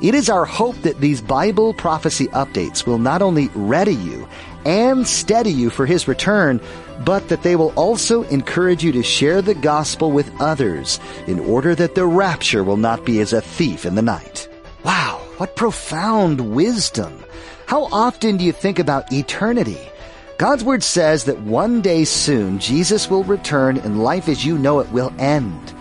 It is our hope that these Bible prophecy updates will not only ready you and steady you for His return, but that they will also encourage you to share the gospel with others in order that the rapture will not be as a thief in the night. Wow, what profound wisdom! How often do you think about eternity? God's Word says that one day soon Jesus will return and life as you know it will end.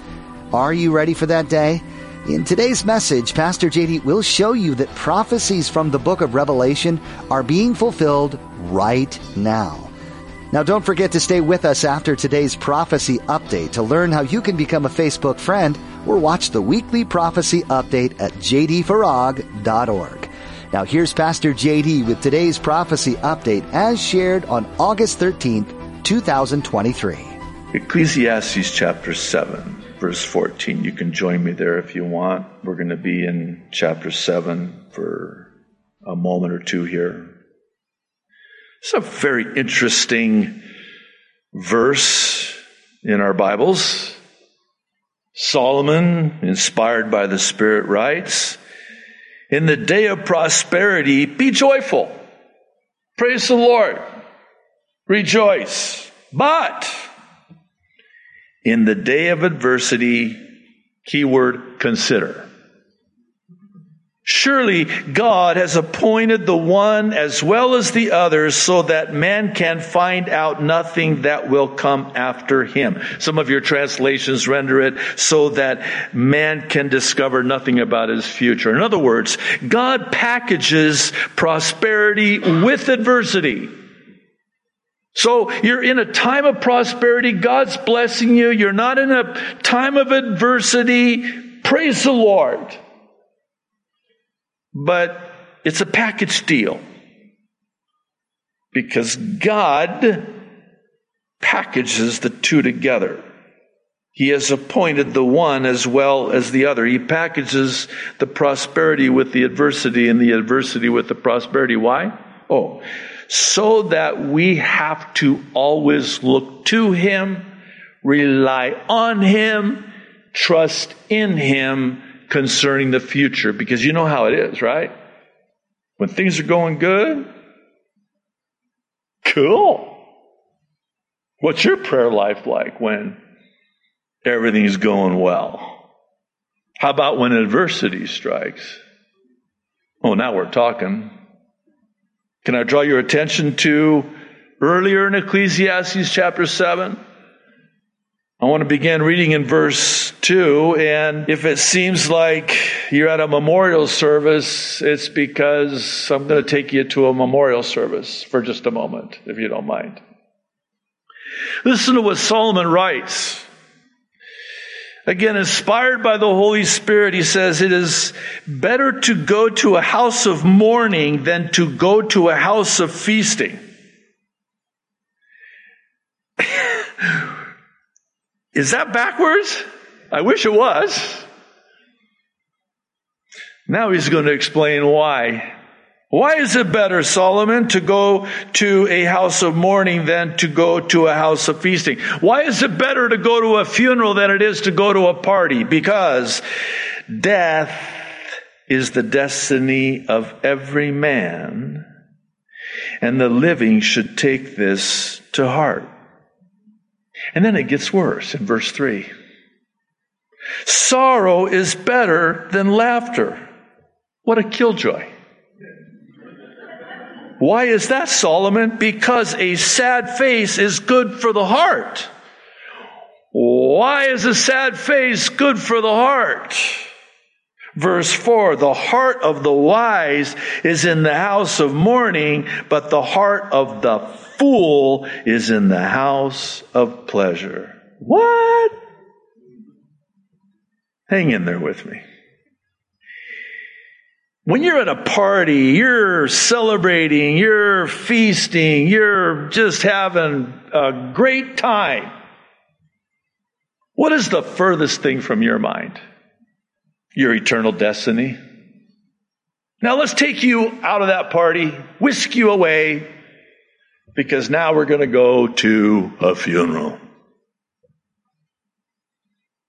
Are you ready for that day? In today's message, Pastor JD will show you that prophecies from the book of Revelation are being fulfilled right now. Now, don't forget to stay with us after today's prophecy update to learn how you can become a Facebook friend or watch the weekly prophecy update at jdfarag.org. Now, here's Pastor JD with today's prophecy update as shared on August 13th, 2023. Ecclesiastes chapter 7 verse 14. You can join me there if you want. We're going to be in chapter 7 for a moment or two here. It's a very interesting verse in our Bibles. Solomon, inspired by the Spirit, writes, In the day of prosperity, be joyful. Praise the Lord. Rejoice. But in the day of adversity, keyword consider. Surely God has appointed the one as well as the other so that man can find out nothing that will come after him. Some of your translations render it so that man can discover nothing about his future. In other words, God packages prosperity with adversity. So you're in a time of prosperity. God's blessing you. You're not in a time of adversity. Praise the Lord. But it's a package deal. Because God packages the two together. He has appointed the one as well as the other. He packages the prosperity with the adversity and the adversity with the prosperity. Why? Oh, so that we have to always look to Him, rely on Him, trust in Him concerning the future. Because you know how it is, right? When things are going good, cool. What's your prayer life like when everything's going well? How about when adversity strikes? Oh, now we're talking. Can I draw your attention to earlier in Ecclesiastes chapter 7? I want to begin reading in verse 2, and if it seems like you're at a memorial service, it's because I'm going to take you to a memorial service for just a moment, if you don't mind. Listen to what Solomon writes. Again, inspired by the Holy Spirit, he says, it is better to go to a house of mourning than to go to a house of feasting. is that backwards? I wish it was. Now he's going to explain why. Why is it better, Solomon, to go to a house of mourning than to go to a house of feasting? Why is it better to go to a funeral than it is to go to a party? Because death is the destiny of every man, and the living should take this to heart. And then it gets worse in verse 3. Sorrow is better than laughter. What a killjoy. Why is that, Solomon? Because a sad face is good for the heart. Why is a sad face good for the heart? Verse 4 The heart of the wise is in the house of mourning, but the heart of the fool is in the house of pleasure. What? Hang in there with me. When you're at a party, you're celebrating, you're feasting, you're just having a great time. What is the furthest thing from your mind? Your eternal destiny. Now let's take you out of that party, whisk you away, because now we're going to go to a funeral.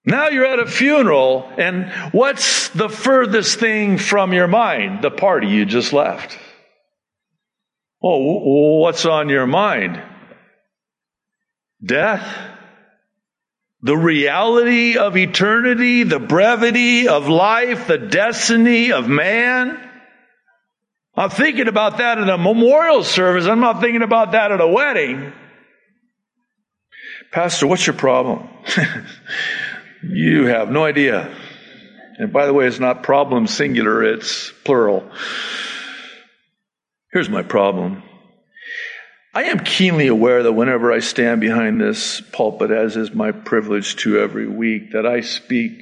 Now you're at a funeral, and what's the furthest thing from your mind? The party you just left. Oh, what's on your mind? Death? The reality of eternity, the brevity of life, the destiny of man? I'm thinking about that in a memorial service. I'm not thinking about that at a wedding. Pastor, what's your problem? You have no idea. And by the way, it's not problem singular, it's plural. Here's my problem. I am keenly aware that whenever I stand behind this pulpit, as is my privilege to every week, that I speak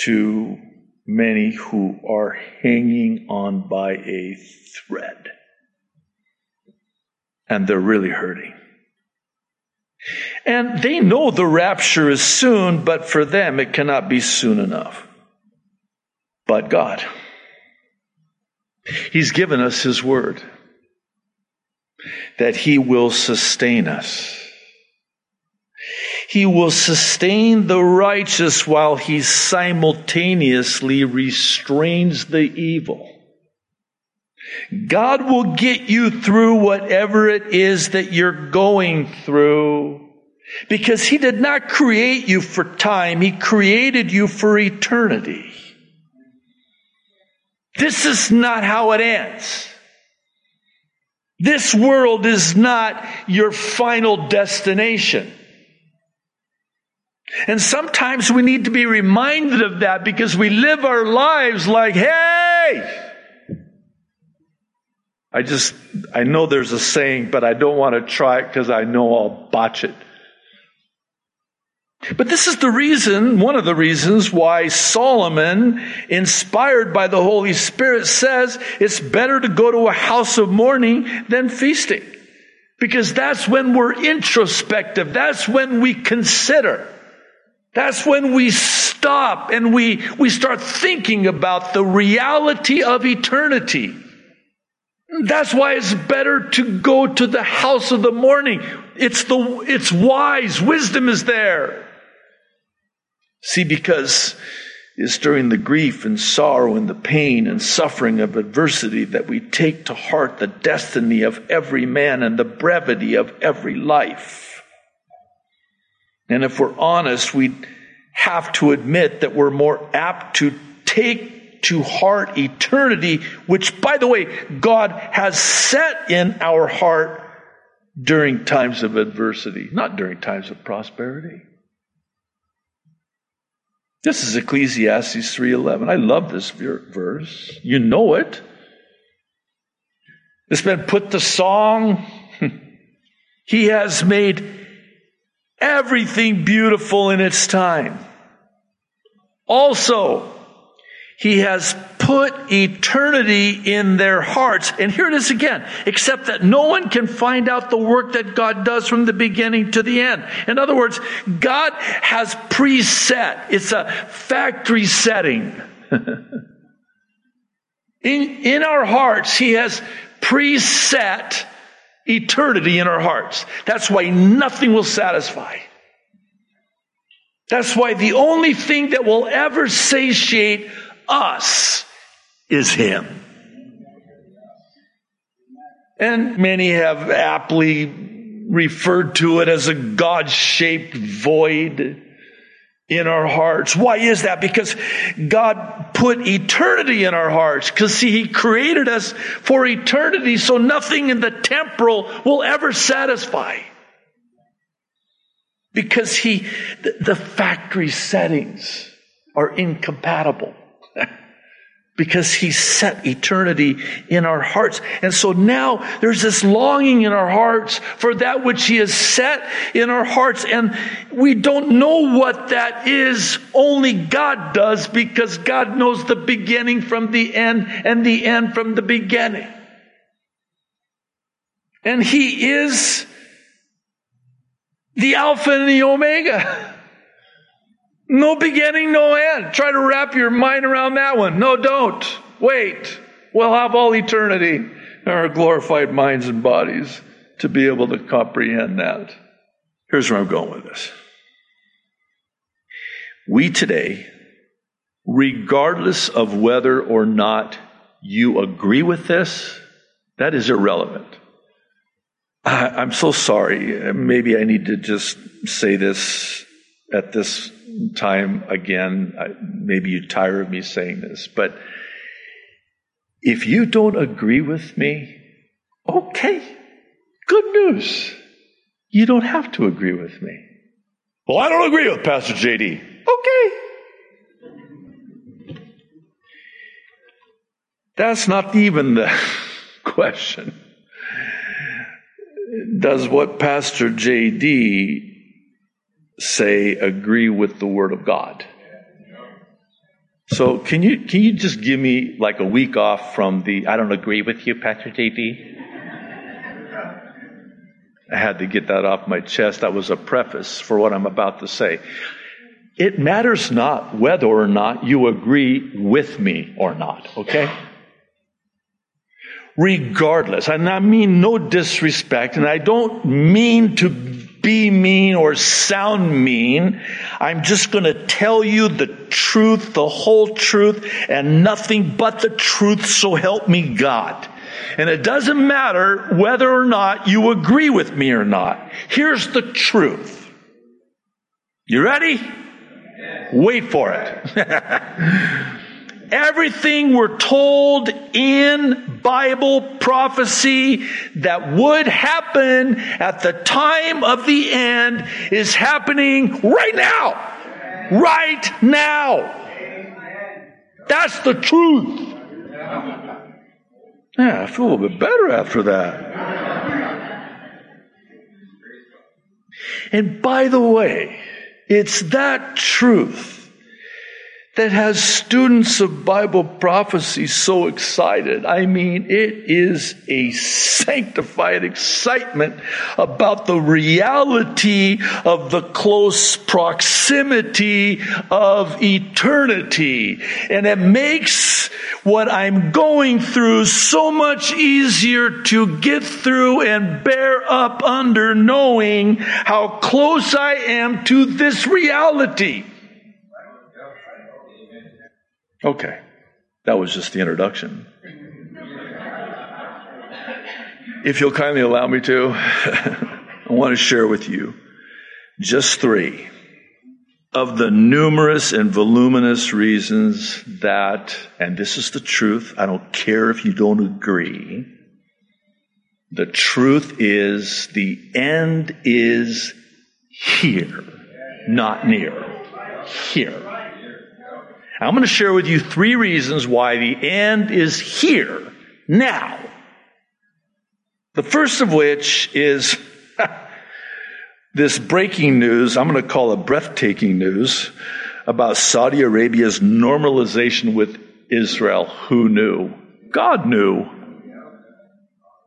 to many who are hanging on by a thread. And they're really hurting. And they know the rapture is soon, but for them it cannot be soon enough. But God, He's given us His word that He will sustain us. He will sustain the righteous while He simultaneously restrains the evil. God will get you through whatever it is that you're going through because He did not create you for time. He created you for eternity. This is not how it ends. This world is not your final destination. And sometimes we need to be reminded of that because we live our lives like, hey, I just, I know there's a saying, but I don't want to try it because I know I'll botch it. But this is the reason, one of the reasons why Solomon, inspired by the Holy Spirit, says it's better to go to a house of mourning than feasting. Because that's when we're introspective. That's when we consider. That's when we stop and we, we start thinking about the reality of eternity. That's why it's better to go to the house of the mourning. It's the, it's wise. Wisdom is there. See, because it's during the grief and sorrow and the pain and suffering of adversity that we take to heart the destiny of every man and the brevity of every life. And if we're honest, we have to admit that we're more apt to take to heart eternity, which, by the way, God has set in our heart during times of adversity, not during times of prosperity. This is Ecclesiastes 3:11. I love this verse. You know it. It's been put to song. he has made everything beautiful in its time. Also, he has put eternity in their hearts. And here it is again, except that no one can find out the work that God does from the beginning to the end. In other words, God has preset. It's a factory setting. in, in our hearts, He has preset eternity in our hearts. That's why nothing will satisfy. That's why the only thing that will ever satiate us is Him. And many have aptly referred to it as a God shaped void in our hearts. Why is that? Because God put eternity in our hearts. Because see, He created us for eternity, so nothing in the temporal will ever satisfy. Because He, the factory settings are incompatible because he set eternity in our hearts. And so now there's this longing in our hearts for that which he has set in our hearts. And we don't know what that is. Only God does because God knows the beginning from the end and the end from the beginning. And he is the Alpha and the Omega. No beginning, no end. Try to wrap your mind around that one. No, don't. Wait. We'll have all eternity in our glorified minds and bodies to be able to comprehend that. Here's where I'm going with this. We today, regardless of whether or not you agree with this, that is irrelevant. I, am so sorry. Maybe I need to just say this at this time again. Maybe you tire of me saying this, but if you don't agree with me, okay, good news. You don't have to agree with me. Well, I don't agree with Pastor JD. Okay. That's not even the question. Does what Pastor JD say agree with the Word of God. So can you can you just give me like a week off from the I don't agree with you, Pastor JD? I had to get that off my chest. That was a preface for what I'm about to say. It matters not whether or not you agree with me or not, okay? Regardless, and I mean no disrespect, and I don't mean to be mean or sound mean. I'm just going to tell you the truth, the whole truth, and nothing but the truth, so help me God. And it doesn't matter whether or not you agree with me or not. Here's the truth. You ready? Wait for it. Everything we're told in Bible prophecy that would happen at the time of the end is happening right now. Right now. That's the truth. Yeah, I feel a little bit better after that. And by the way, it's that truth that has students of Bible prophecy so excited. I mean, it is a sanctified excitement about the reality of the close proximity of eternity. And it makes what I'm going through so much easier to get through and bear up under knowing how close I am to this reality. Okay, that was just the introduction. if you'll kindly allow me to, I want to share with you just three of the numerous and voluminous reasons that, and this is the truth, I don't care if you don't agree. The truth is the end is here, not near. Here. I'm going to share with you three reasons why the end is here, now. The first of which is this breaking news, I'm going to call it breathtaking news, about Saudi Arabia's normalization with Israel. Who knew? God knew.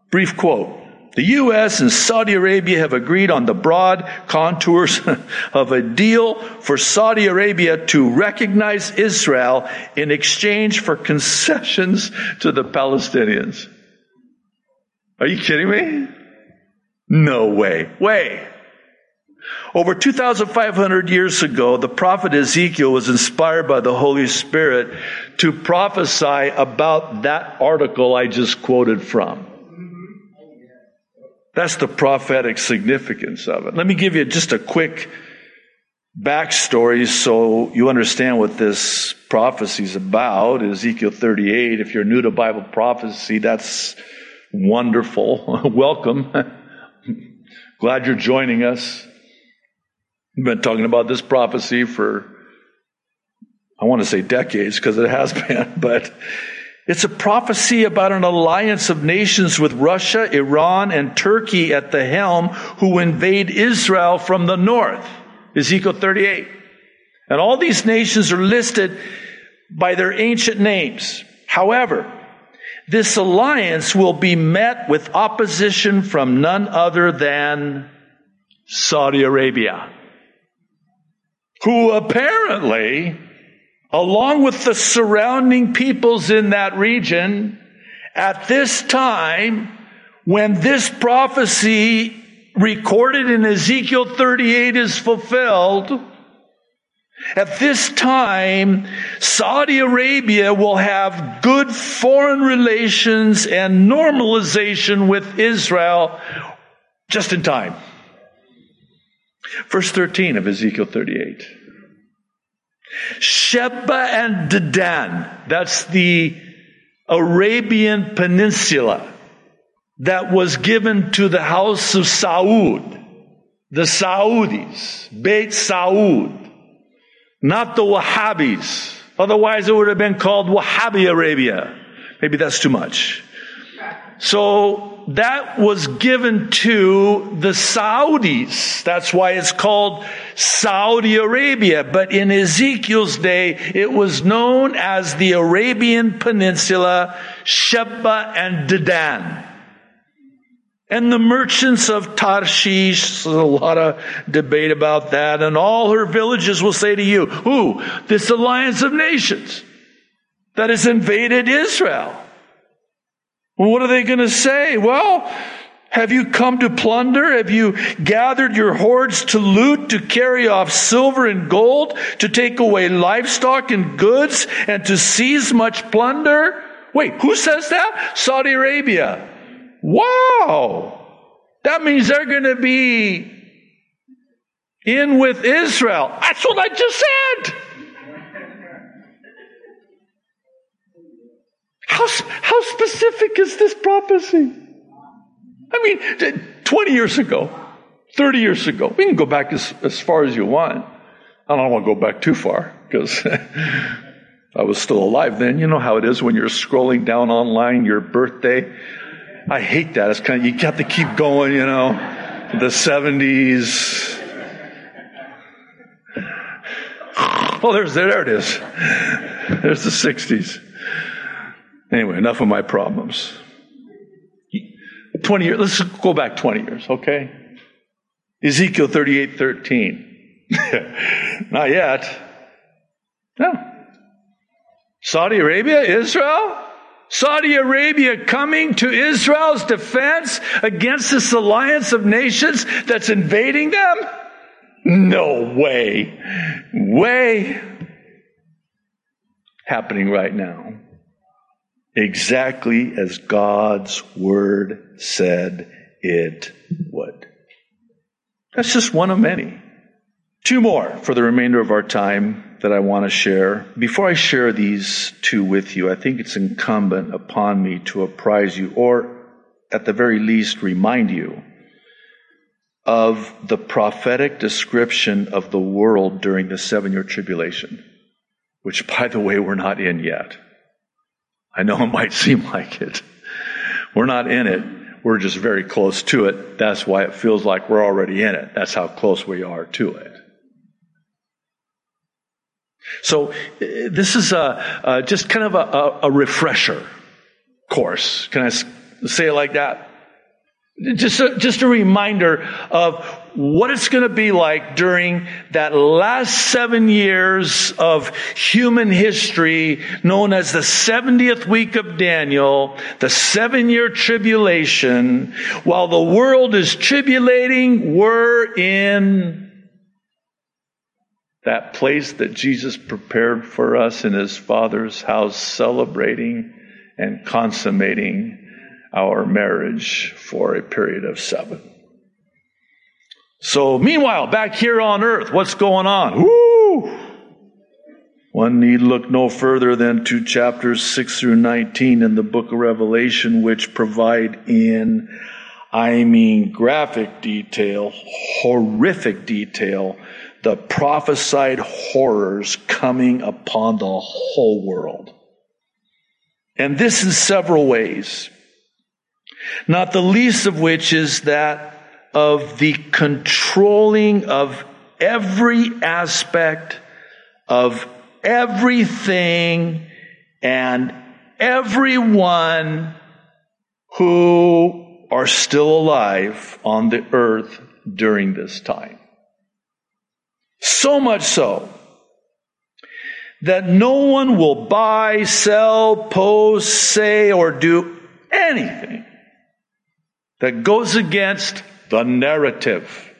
Brief quote. The U.S. and Saudi Arabia have agreed on the broad contours of a deal for Saudi Arabia to recognize Israel in exchange for concessions to the Palestinians. Are you kidding me? No way. Way. Over 2,500 years ago, the prophet Ezekiel was inspired by the Holy Spirit to prophesy about that article I just quoted from. That's the prophetic significance of it. Let me give you just a quick backstory so you understand what this prophecy is about. Ezekiel 38. If you're new to Bible prophecy, that's wonderful. Welcome. Glad you're joining us. We've been talking about this prophecy for I want to say decades because it has been, but it's a prophecy about an alliance of nations with Russia, Iran, and Turkey at the helm who invade Israel from the north. Ezekiel 38. And all these nations are listed by their ancient names. However, this alliance will be met with opposition from none other than Saudi Arabia, who apparently, along with the surrounding peoples in that region, at this time, when this prophecy recorded in Ezekiel 38 is fulfilled, at this time, Saudi Arabia will have good foreign relations and normalization with Israel just in time. Verse 13 of Ezekiel 38. Sheba and Dedan, that's the Arabian Peninsula that was given to the house of Saud, the Saudis, Beit Saud not the Wahhabis. Otherwise, it would have been called Wahhabi Arabia. Maybe that's too much. So that was given to the Saudis. That's why it's called Saudi Arabia. But in Ezekiel's day, it was known as the Arabian Peninsula, Sheba and Dedan. And the merchants of Tarshish, there's a lot of debate about that, and all her villages will say to you, who? This alliance of nations that has invaded Israel. What are they going to say? Well, have you come to plunder? Have you gathered your hordes to loot, to carry off silver and gold, to take away livestock and goods, and to seize much plunder? Wait, who says that? Saudi Arabia. Wow! That means they're going to be in with Israel. That's what I just said. How, how specific is this prophecy? I mean, 20 years ago, 30 years ago, we can go back as, as far as you want. I don't want to go back too far because I was still alive then. You know how it is when you're scrolling down online, your birthday. I hate that. It's kind of, you have to keep going, you know, the 70s. Well, there's, there it is. There's the 60s. Anyway, enough of my problems. 20 years, let's go back 20 years, okay? Ezekiel 38 13. Not yet. No. Saudi Arabia, Israel, Saudi Arabia coming to Israel's defense against this alliance of nations that's invading them? No way. Way. Happening right now. Exactly as God's word said it would. That's just one of many. Two more for the remainder of our time that I want to share. Before I share these two with you, I think it's incumbent upon me to apprise you, or at the very least, remind you of the prophetic description of the world during the seven year tribulation, which, by the way, we're not in yet. I know it might seem like it. We're not in it. We're just very close to it. That's why it feels like we're already in it. That's how close we are to it. So uh, this is a, a just kind of a, a, refresher course. Can I say it like that? Just a, just a reminder of what it's going to be like during that last seven years of human history known as the 70th week of Daniel, the seven year tribulation. While the world is tribulating, we're in that place that Jesus prepared for us in his Father's house, celebrating and consummating our marriage for a period of seven. So, meanwhile, back here on earth, what's going on? Woo! One need look no further than to chapters 6 through 19 in the book of Revelation, which provide in, I mean, graphic detail, horrific detail, the prophesied horrors coming upon the whole world. And this in several ways. Not the least of which is that of the controlling of every aspect of everything and everyone who are still alive on the earth during this time. So much so that no one will buy, sell, post, say, or do anything that goes against the narrative,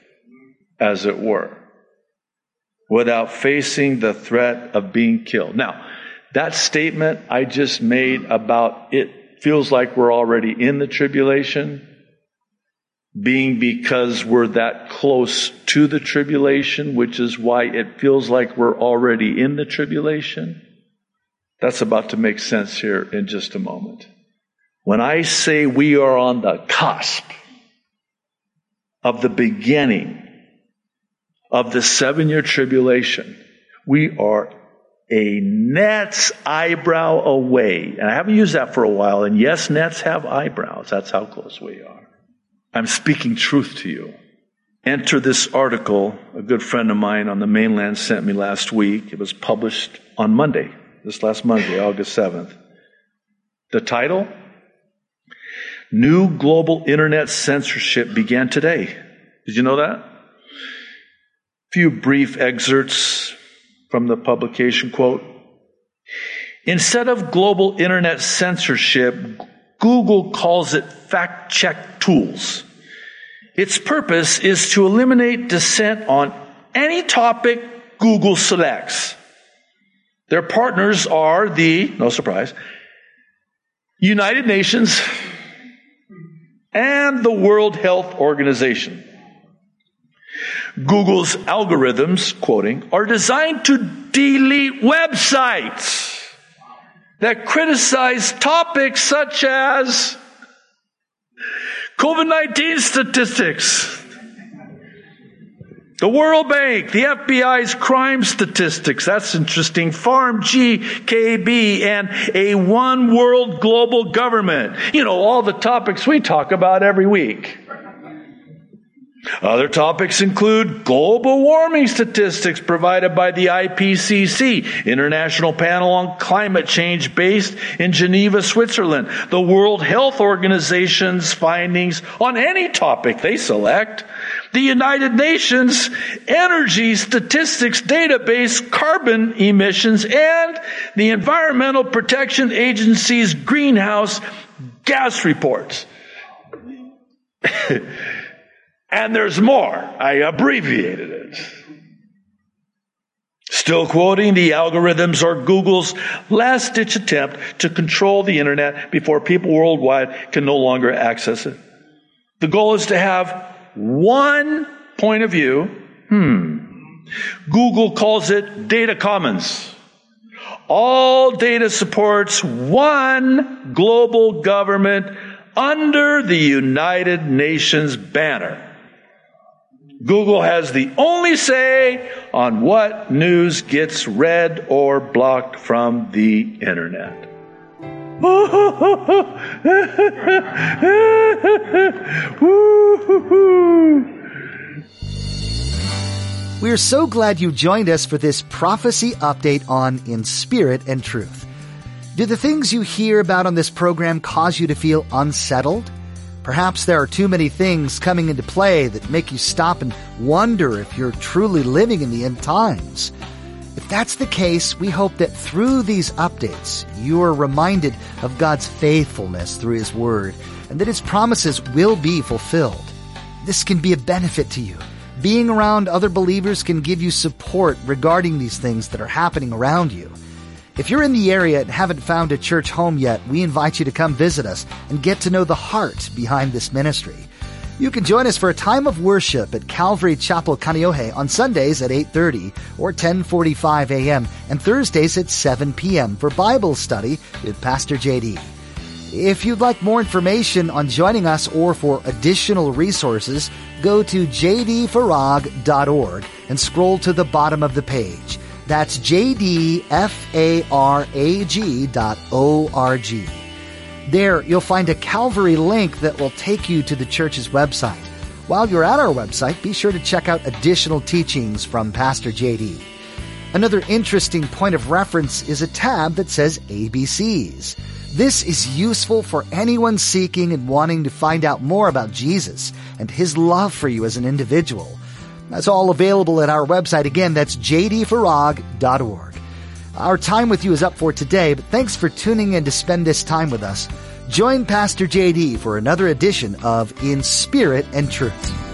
as it were, without facing the threat of being killed. Now, that statement I just made about it feels like we're already in the tribulation, being because we're that close to the tribulation, which is why it feels like we're already in the tribulation. That's about to make sense here in just a moment. When I say we are on the cusp of the beginning of the seven year tribulation, we are a net's eyebrow away. And I haven't used that for a while. And yes, nets have eyebrows. That's how close we are. I'm speaking truth to you. Enter this article a good friend of mine on the mainland sent me last week. It was published on Monday, this last Monday, August 7th. The title New global internet censorship began today. Did you know that? A few brief excerpts from the publication quote. Instead of global internet censorship, Google calls it fact check tools. Its purpose is to eliminate dissent on any topic Google selects. Their partners are the, no surprise, United Nations and the World Health Organization. Google's algorithms, quoting, are designed to delete websites that criticize topics such as COVID 19 statistics, the World Bank, the FBI's crime statistics, that's interesting, Farm GKB, and a one world global government. You know, all the topics we talk about every week. Other topics include global warming statistics provided by the IPCC, International Panel on Climate Change based in Geneva, Switzerland, the World Health Organization's findings on any topic they select, the United Nations Energy Statistics Database carbon emissions, and the Environmental Protection Agency's greenhouse gas reports. And there's more. I abbreviated it. Still quoting, the algorithms are Google's last ditch attempt to control the internet before people worldwide can no longer access it. The goal is to have one point of view. Hmm. Google calls it data commons. All data supports one global government under the United Nations banner. Google has the only say on what news gets read or blocked from the internet. We are so glad you joined us for this prophecy update on In Spirit and Truth. Do the things you hear about on this program cause you to feel unsettled? Perhaps there are too many things coming into play that make you stop and wonder if you're truly living in the end times. If that's the case, we hope that through these updates, you are reminded of God's faithfulness through His Word and that His promises will be fulfilled. This can be a benefit to you. Being around other believers can give you support regarding these things that are happening around you. If you're in the area and haven't found a church home yet, we invite you to come visit us and get to know the heart behind this ministry. You can join us for a time of worship at Calvary Chapel Kaneohe on Sundays at 8:30 or 10:45 a.m. and Thursdays at 7 p.m. for Bible study with Pastor JD. If you'd like more information on joining us or for additional resources, go to jdfarag.org and scroll to the bottom of the page. That's jdfarag.org. There, you'll find a Calvary link that will take you to the church's website. While you're at our website, be sure to check out additional teachings from Pastor JD. Another interesting point of reference is a tab that says ABCs. This is useful for anyone seeking and wanting to find out more about Jesus and his love for you as an individual. That's all available at our website. Again, that's jdfarag.org. Our time with you is up for today, but thanks for tuning in to spend this time with us. Join Pastor JD for another edition of In Spirit and Truth.